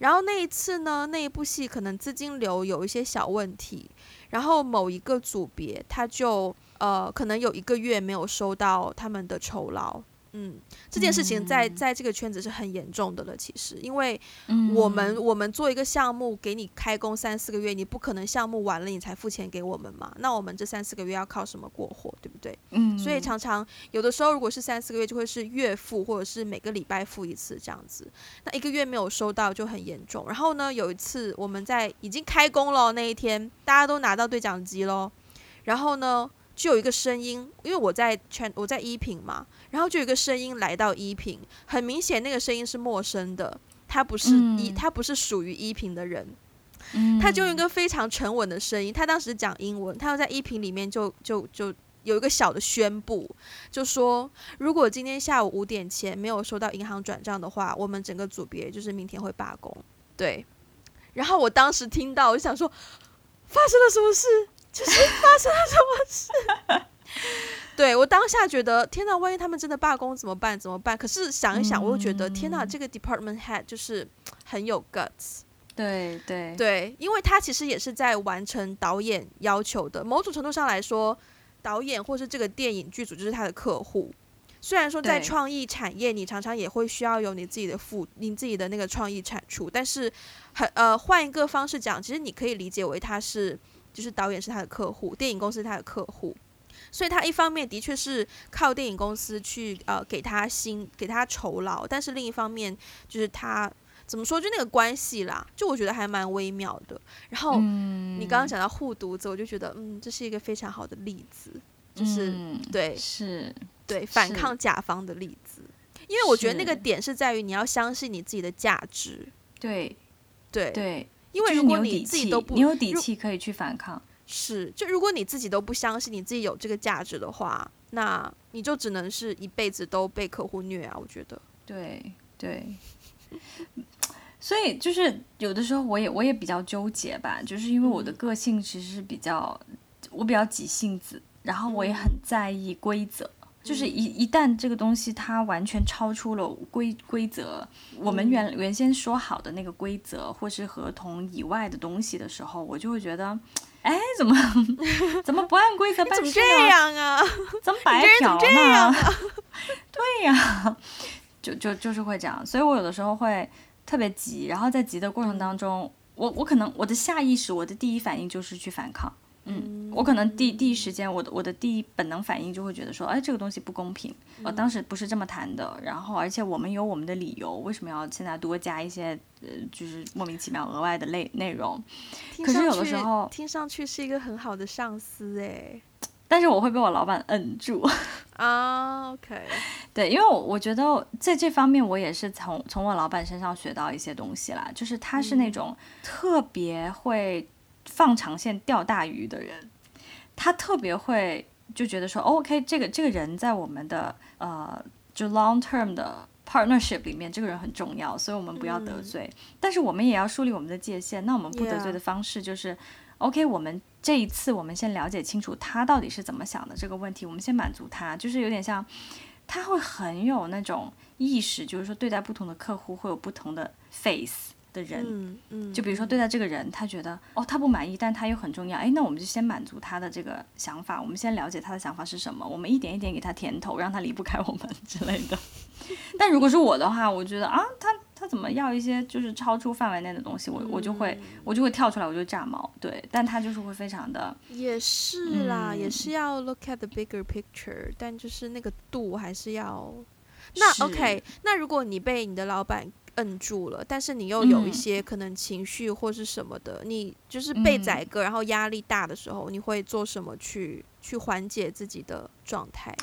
然后那一次呢，那一部戏可能资金流有一些小问题，然后某一个组别他就。呃，可能有一个月没有收到他们的酬劳，嗯，这件事情在在这个圈子是很严重的了。其实，因为我们我们做一个项目给你开工三四个月，你不可能项目完了你才付钱给我们嘛？那我们这三四个月要靠什么过活，对不对？嗯，所以常常有的时候如果是三四个月，就会是月付或者是每个礼拜付一次这样子。那一个月没有收到就很严重。然后呢，有一次我们在已经开工了那一天，大家都拿到对讲机喽，然后呢。就有一个声音，因为我在全我在一品嘛，然后就有一个声音来到一品，很明显那个声音是陌生的，他不是一，他不是属于一品的人，他就用一个非常沉稳的声音，他当时讲英文，他要在一品里面就就就有一个小的宣布，就说如果今天下午五点前没有收到银行转账的话，我们整个组别就是明天会罢工。对，然后我当时听到，我就想说，发生了什么事？就是发生了什么事？对我当下觉得天哪，万一他们真的罢工怎么办？怎么办？可是想一想，我又觉得天哪，这个 department head 就是很有 guts。对对对，因为他其实也是在完成导演要求的。某种程度上来说，导演或是这个电影剧组就是他的客户。虽然说在创意产业，你常常也会需要有你自己的付你自己的那个创意产出，但是很呃换一个方式讲，其实你可以理解为他是。就是导演是他的客户，电影公司是他的客户，所以他一方面的确是靠电影公司去呃给他薪给他酬劳，但是另一方面就是他怎么说就那个关系啦，就我觉得还蛮微妙的。然后你刚刚讲到护犊子，我就觉得嗯这是一个非常好的例子，就是对是，对反抗甲方的例子，因为我觉得那个点是在于你要相信你自己的价值，对对对。因为如果你自己都不，你有底气可以去反抗。是，就如果你自己都不相信你自己有这个价值的话，那你就只能是一辈子都被客户虐啊！我觉得。对对。所以就是有的时候我也我也比较纠结吧，就是因为我的个性其实是比较我比较急性子，然后我也很在意规则。就是一一旦这个东西它完全超出了规规则，我们原原先说好的那个规则或是合同以外的东西的时候，我就会觉得，哎，怎么 怎么不按规则办事呢？怎么这样啊？怎么白嫖呢？对呀，就就就是会这样，所以我有的时候会特别急，然后在急的过程当中，我我可能我的下意识，我的第一反应就是去反抗。嗯，我可能第第一时间，我的我的第一本能反应就会觉得说，哎，这个东西不公平，我当时不是这么谈的，然后而且我们有我们的理由，为什么要现在多加一些呃，就是莫名其妙额外的内内容？可是有的时候听上去是一个很好的上司哎，但是我会被我老板摁住 啊。OK，对，因为我我觉得在这方面我也是从从我老板身上学到一些东西啦，就是他是那种特别会。放长线钓大鱼的人，他特别会就觉得说，OK，这个这个人在我们的呃就 long term 的 partnership 里面，这个人很重要，所以我们不要得罪。但是我们也要树立我们的界限。那我们不得罪的方式就是，OK，我们这一次我们先了解清楚他到底是怎么想的这个问题，我们先满足他，就是有点像他会很有那种意识，就是说对待不同的客户会有不同的 face。的人，就比如说对待这个人，他觉得哦，他不满意，但他又很重要，哎，那我们就先满足他的这个想法，我们先了解他的想法是什么，我们一点一点给他甜头，让他离不开我们之类的。但如果是我的话，我觉得啊，他他怎么要一些就是超出范围内的东西，我我就会我就会跳出来，我就炸毛。对，但他就是会非常的，也是啦，也是要 look at the bigger picture，但就是那个度还是要。那 OK，那如果你被你的老板摁住了，但是你又有一嗯些可能情绪或是什么的，你就是被嗯宰割，然后压力大的时候，你会做什么去去缓解自己的状态？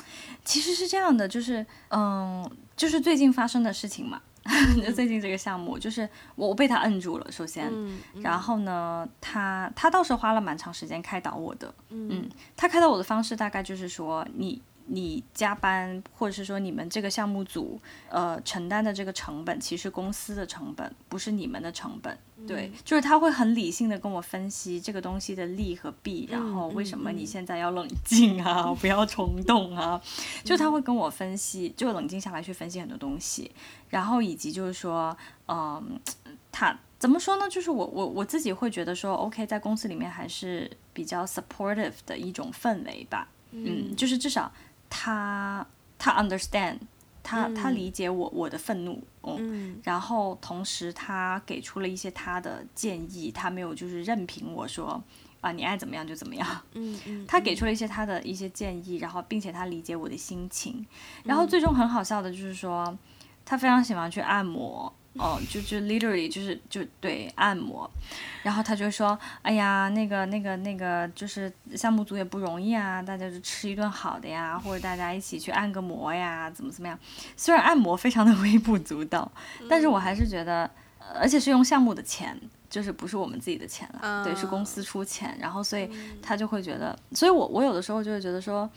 其实是这样的，就是嗯，就是最近发生的事情嘛。就最近这个项目，就是我我被他摁住了，首先，嗯，嗯然后呢，他他倒是花了蛮长时间开导我的。嗯嗯，他开导我的方式大概就是说，你你加班，或者是说你们这个项目组呃承担的这个成本，其实公司的成本，不是你们的成本。对，就是他会很理性的跟我分析这个东西的利和弊，然后为什么你现在要冷静啊，不要冲动啊，就他会跟我分析，就冷静下来去分析很多东西，然后以及就是说，嗯，他怎么说呢？就是我我我自己会觉得说，OK，在公司里面还是比较 supportive 的一种氛围吧，嗯，就是至少他他 understand，他他嗯。理解我我的愤怒，嗯。嗯。然后同时他给出了一些他的建议，他没有就是任凭我说啊你爱怎么样就怎么样，嗯嗯，他给出了一些他的一些建议，然后并且他理解我的心情，然嗯。后最终很好笑的就是说他非常喜欢去按摩。哦，就就 literally 就是就对按摩，然后他就说，哎呀，那个那个那个，就是项目组也不容易啊，大家就吃一顿好的呀，或者大家一起去按个摩呀，怎么怎么样。虽然按摩非常的微不足道，但是我还是觉得，呃而且是用项目的钱，就是不是我们自己的钱了，对，是公司出钱，然后所以他就会觉得，所以我我有的时候就会觉得说，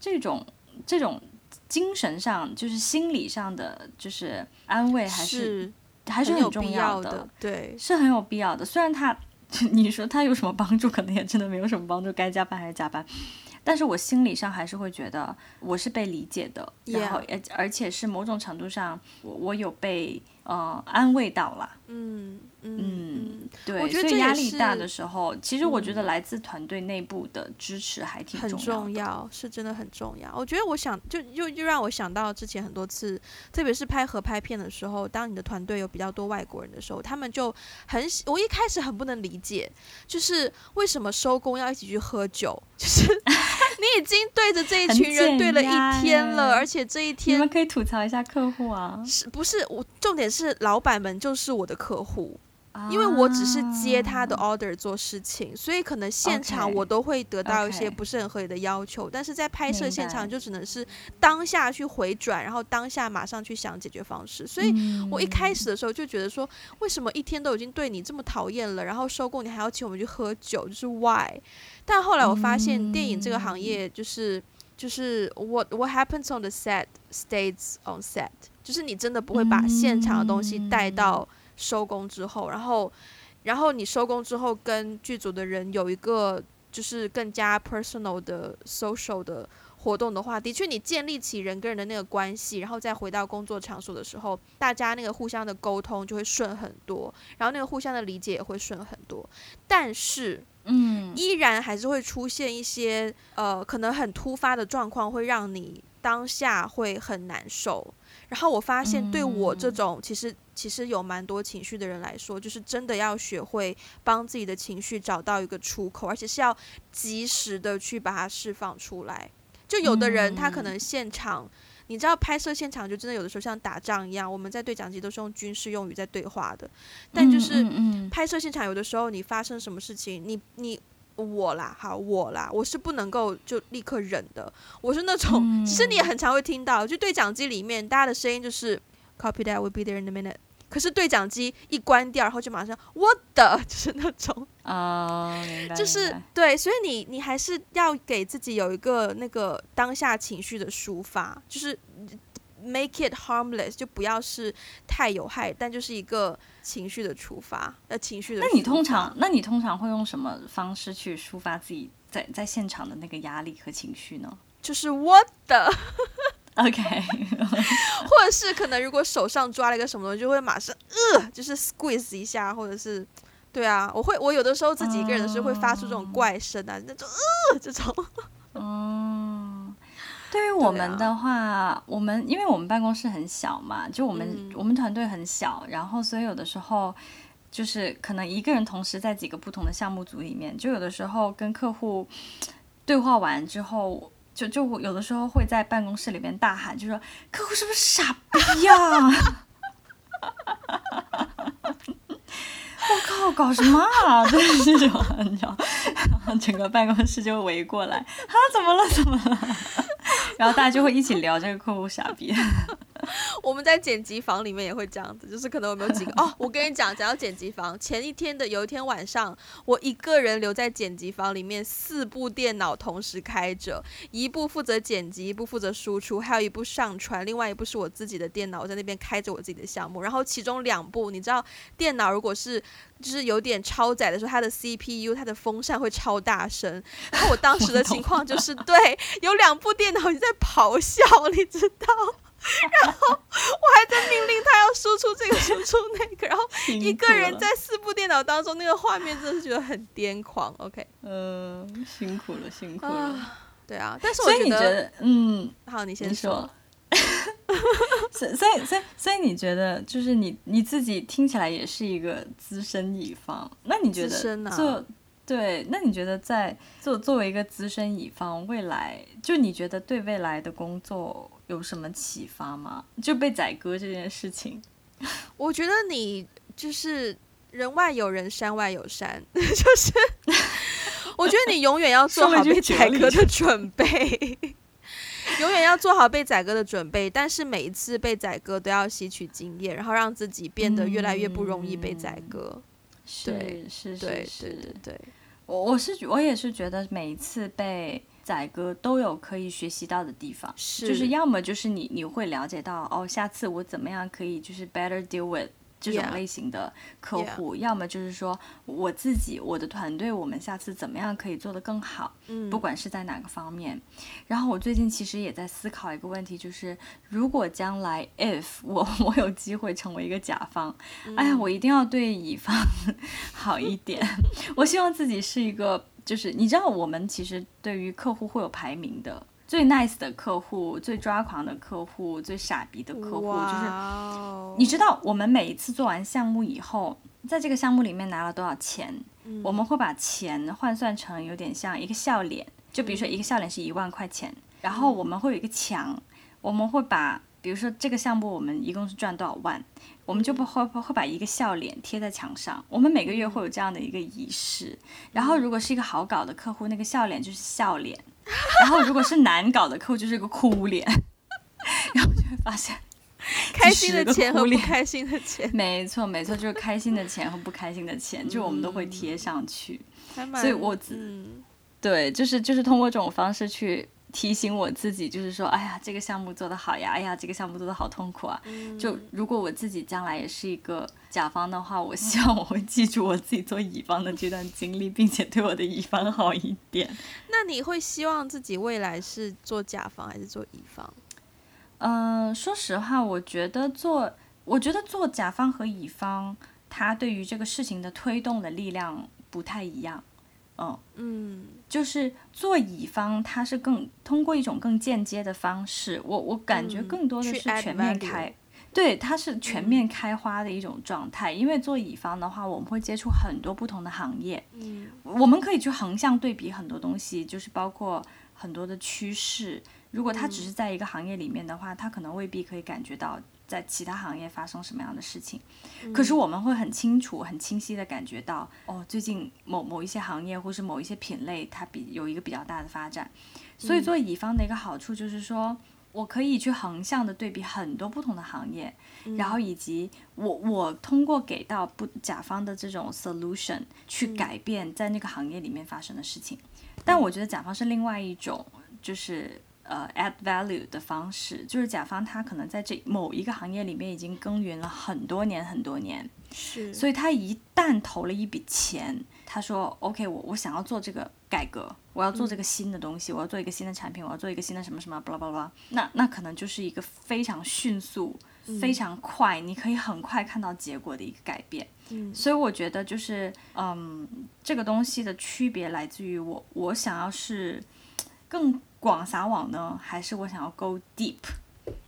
这种这种精神上就是心理上的就是安慰还是是还是很有重必要的，对，是很有必要的。虽然他 你说他有什么帮助，可能也真的没有什么帮助，该加班还是加班。但是我心理上还是会觉得我是被理解的然后而而且是某种程度上我我有被呃安慰到了，嗯嗯对，我觉得所以压力大的时候，其实我觉得嗯来自团队内部的支持还挺很重要的。重要，是真的很重要。我觉得我想就又又让我想到之前很多次，特别是拍合拍片的时候，当你的团队有比较多外国人的时候，他们就很我一开始很不能理解，就是为什么收工要一起去喝酒，就是你已经对着这一群人对了一天了，而且这一天你天们可以吐槽一下客户啊，是不是我重点是老板们就是我的客户，因为我只是接他的啊 order 做事情，所以可能现场我都会得到一些不是很合理的要求，但是在拍摄现场就只能是当下去回转，然后当下马上去想解决方式。所以我一开嗯始的时候就觉得说，为什么一天都已经对你这么讨厌了，然后收工你还要请我们去喝酒，就是 why？但后来我发现电影这个嗯行业就是。就是 what what happens on the set stays on set，就是你真的不会把现场的东西带嗯到收工之后，然后然后你收工之后跟剧组的人有一个就是更加 personal 的 social 的活动的话，的确你建立起人跟人的那个关系，然后再回到工作场所的时候，大家那个互相的沟通就会顺很多，然后那个互相的理解也会顺很多。但是嗯依然还是会出现一些呃可能很突发的状况，会让你当下会很难受。然后我发现，对我这嗯种其实其实有蛮多情绪的人来说，就是真的要学会帮自己的情绪找到一个出口，而且是要及时的去把它释放出来。就有的人他可嗯能现场。你知道拍摄现场就真的有的时候像打仗一样，我们在对讲机都是用军事用语在对话的，但就是拍摄现场有的时候你发生什么事情，你你我啦，好我啦，我是不能够就立刻忍的，我是那种，其实你也很常会听到，就对讲机里面大家的声音就是 copy that will be there in a minute，可是对讲机一关掉，然后就马上我的 就是那种，哦，就是对，所以你你还是要给自己有一个那个当下情绪的抒发，就是 make it harmless，就不要是太有害，但就是一个情绪的触发，呃，情绪的。那你通常，那你通常会用什么方式去抒发自己在在现场的那个压力和情绪呢就是我的？OK，或者是可能如果手上抓了一个什么东西，就会马上呃，就是 squeeze 一下，或者是。对啊，我会，我有的时候自己一个人的时候会发出这种怪声啊，那种呃这种，哦，对于我们的话，我们因为我们办公室很小嘛，就我们、嗯我们团队很小，然后所以有的时候就是可能一个人同时在几个不同的项目组里面，就有的时候跟客户对话完之后。就就我有的时候会在办公室里面大喊，就说客户是不是傻逼呀、我靠搞什么啊？就是这种，你知道，然 后整个办公室就围过来，啊，怎么了？怎么了？然后大家就会一起聊这个客户傻逼。我们在剪辑房里面也会这样子，就是可能我们有几个 哦，我跟你讲，讲到剪辑房，前一天的有一天晚上，我一个人留在剪辑房里面，四部电脑同时开着，一部负责剪辑，一部负责输出，还有一部上传，另外一部是我自己的电脑，我在那边开着我自己的项目，然后其中两部，你知道，电脑如果是就是有点超载的时候，它的 CPU 它的风扇会超大声，然后我当时的情况就是，对，有两部电脑在咆哮，你知道。然后我还在命令他要输出这个输出那个，然后一个人在四部电脑当中，那个画面真的是觉得很癫狂。OK，嗯，辛苦了，辛苦了。对啊，但是我觉得，嗯，好，你先说。所所以所以所以你觉得，就是你你自己听起来也是一个资深乙方，那你觉得做对？那你觉得在做作为一个资深乙方，未来就你觉得对未来的工作？有什么启发吗？就被宰割这件事情，我觉得你就是人外有人，山外有山，就是我觉得你永远要做好被宰割的准备，永远要做好被宰割的准备。但是每一次被宰割都要吸取经验，然后让自己变得越来越不容易被宰割。对，是，是，是，对，对。我我是我也是觉得每一次被。宰割都有可以学习到的地方，就是要么就是你你会了解到哦，下次我怎么样可以就是 better deal with。这种类型的客户，要么就是说我自己、我的团队，我们下次怎么样可以做得更好？嗯，不管是在哪个方面。然后我最近其实也在思考一个问题，就是如果将来 if 我我有机会成为一个甲方，哎呀，我一定要对乙方 好一点。我希望自己是一个，就是你知道，我们其实对于客户会有排名的。最 nice 的客户，最抓狂的客户，最傻逼的客户，就是你知道，我们每一次做完项目以后，在这个项目里面拿了多少钱，我们会把钱换算成有点像一个笑脸，就比如说一个笑脸是一万块钱，然后我们会有一个墙，我们会把，比如说这个项目我们一共是赚多少万，我们就不会会把一个笑脸贴在墙上，我们每个月会有这样的一个仪式，然后如果是一个好搞的客户，那个笑脸就是笑脸。然后，如果是难搞的客户，就是个哭脸，然后就会发现，开心的钱和不开心的钱，没错没错，就是开心的钱和不开心的钱，就我们都会贴上去。所以，我嗯，对，就是就是通过这种方式去。提醒我自己，就是说，哎呀，这个项目做得好呀，哎呀，这个项目做得好痛苦啊。就如果我自己将来也是一个甲方的话，我希望我会记住我自己做乙方的这段经历，并且对我的乙方好一点。那你会希望自己未来是做甲方还是做乙方？嗯，说实话，我觉得做，我觉得做甲方和乙方，他对于这个事情的推动的力量不太一样。嗯嗯，就是做乙方，他是更通过一种更间接的方式，我我感觉更多的是全面开，对，它是全面开花的一种状态。因为做乙方的话，我们会接触很多不同的行业，嗯，我们可以去横向对比很多东西，就是包括很多的趋势。如果他只是在一个行业里面的话，他可能未必可以感觉到。在其他行业发生什么样的事情，可是我们会很清楚、很清晰的感觉到，哦，最近某某一些行业或是某一些品类，它比有一个比较大的发展。所以做乙方的一个好处就是说，我可以去横向的对比很多不同的行业，然后以及我我通过给到不甲方的这种 solution 去改变在那个行业里面发生的事情。但我觉得甲方是另外一种，就是。呃，add value 的方式，就是甲方他可能在这某一个行业里面已经耕耘了很多年很多年，是，所以他一旦投了一笔钱，他说 OK，我我想要做这个改革，我要做这个新的东西，我要做一个新的产品，我要做一个新的什么什么，巴拉巴拉，那那可能就是一个非常迅速、非常快，你可以很快看到结果的一个改变。嗯，所以我觉得就是，嗯，这个东西的区别来自于我，我想要是更。广撒网呢，还是我想要 go deep？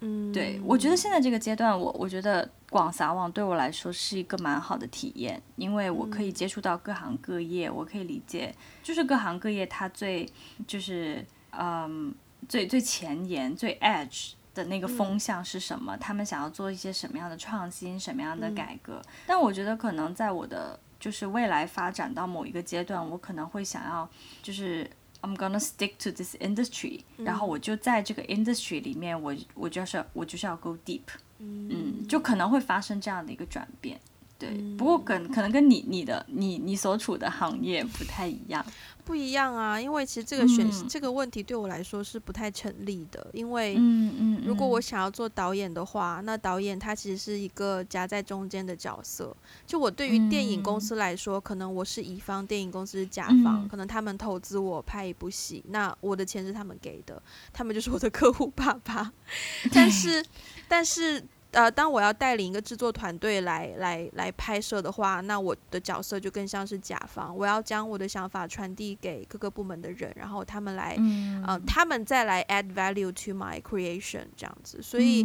嗯，对我觉得现在这个阶段，我我觉得广撒网对我来说是一个蛮好的体验，因为我可以接触到各行各业，我可以理解，就是各行各业它最就是嗯最最前沿、最 edge 的那个风向是什么，他们想要做一些什么样的创新、什么样的改革。但我觉得可能在我的就是未来发展到某一个阶段，我可能会想要就是 I'm gonna stick to this industry，、然后我就在这个 industry 里面，我我就是我就是要 go deep，嗯，就可能会发生这样的一个转变。对，不过可可能跟你你的你你所处的行业不太一样。不一样啊，因为其实这个选、嗯这个问题对我来说是不太成立的，因为嗯嗯，如果我嗯想要做导演的话，那导演他其实是一个夹在中间的角色。就我对于电影公司来说，可能我是乙方，电影公司是甲方，嗯可能他们投资我拍一部戏，那我的钱是他们给的，他们就是我的客户爸爸。但是，但是。呃，当我要带领一个制作团队来来来拍摄的话，那我的角色就更像是甲方，我要将我的想法传递给各个部门的人，然后他们来嗯。呃，他们再来 add value to my creation 这样子，所以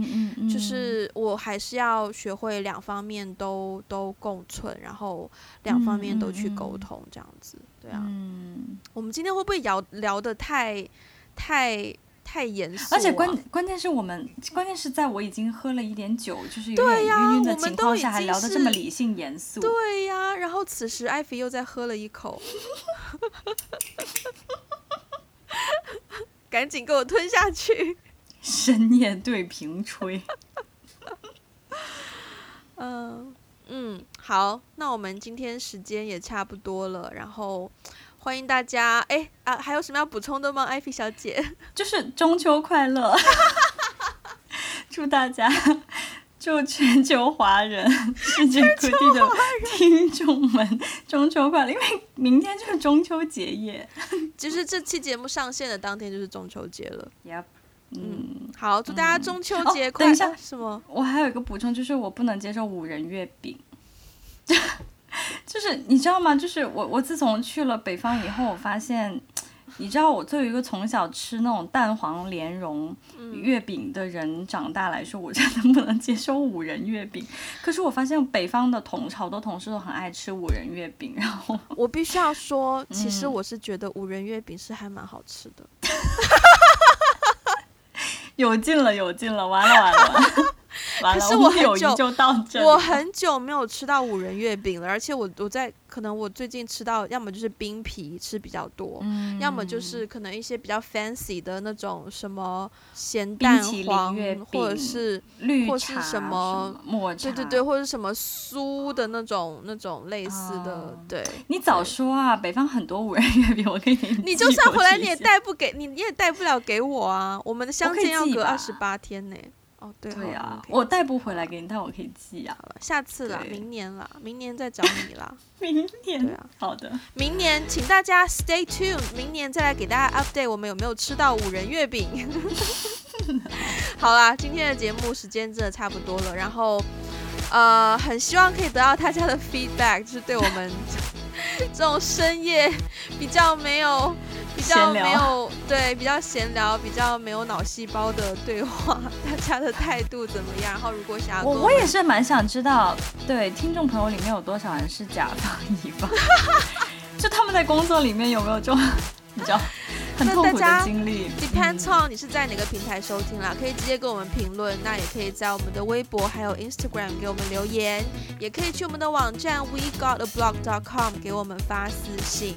就是我还是要学会两方面都都共存，然后两方面都去沟通这样子，对啊。嗯，我们今天会不会聊聊的太太太严肃、啊？而且关关键是我们关键是在我已经喝了一点酒，就是有点晕晕的情况下，还聊得这么理性严肃。对呀、然后此时艾菲又再喝了一口，赶紧给我吞下去。深夜对瓶吹。嗯嗯，好，那我们今天时间也差不多了，然后欢迎大家。哎啊，还有什么要补充的吗，艾菲小姐？就是中秋快乐，祝大家，祝全球华人、世界各地的听众们中秋快乐，因为明天就是中秋节夜。其实这期节目上线的当天就是中秋节了。Yep，嗯，好，祝大家中秋哦节快乐、等一下啊什么？我还有一个补充，就是我不能接受五仁月饼。就是你知道吗？就是我我自从去了北方以后，我发现，你知道我作为一个从小吃那种蛋黄莲蓉月饼的人长大来说，我真的不能接受五仁月饼。可是我发现北方的同好多同事都很爱吃五仁月饼，然后 我必须要说，其实嗯我是觉得五仁月饼是还蛮好吃的。有劲了有劲了完了，完了，可是我很久就到这。我很久没有吃到五仁月饼了，而且我我在可能我最近吃到，要么就是冰皮吃比较多，嗯要么就是可能一些比较 fancy 的那种什么咸蛋黄，或者是绿或是茶什么抹茶，对对对，或者什么酥的那种那种类似的，哦对。你早说啊！北方很多五仁月饼，我可以给你寄就算回来，你也带不给你，你也带不了给我啊。我们的相见要隔二十八天呢。哦，对啊，我带不回来给你，但我可以寄啊。好了，下次啦，明年啦，明年再找你啦。明年，对啊好的，明年请大家 stay tuned，明年再来给大家 update 我们有没有吃到五仁月饼。好啦，今天的节目时间真的差不多了，然后呃，很希望可以得到大家的 feedback，就是对我们这种深夜比较没有。比较没有对比较闲聊、比较没有脑细胞的对话，大家的态度怎么样？然后如果想要我我也是蛮想知道，对听众朋友里面有多少人是甲方乙方，就他们在工作里面有没有这种你知道很痛苦那大家的经历 Depends 嗯 on 你是在哪个平台收听啦，可以直接给我们评论，那也可以在我们的微博还有 Instagram 给我们留言，也可以去我们的网站 we got a blog.com 给我们发私信。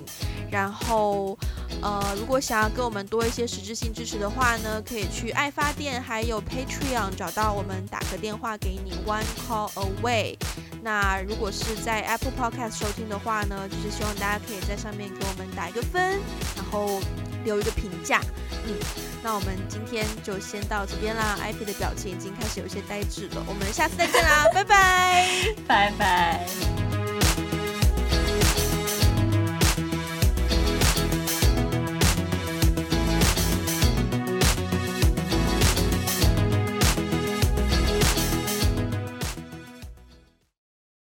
然后，呃，如果想要跟我们多一些实质性支持的话呢，可以去爱发电还有 Patreon 找到我们，打个电话给你 One Call Away。那如果是在 Apple Podcast 收听的话呢，就是希望大家可以在上面给我们打一个分，然后留一个评价。嗯，那我们今天就先到这边啦。IP 的表情已经开始有一些呆滞了，我们下次再见啦，拜拜。拜拜。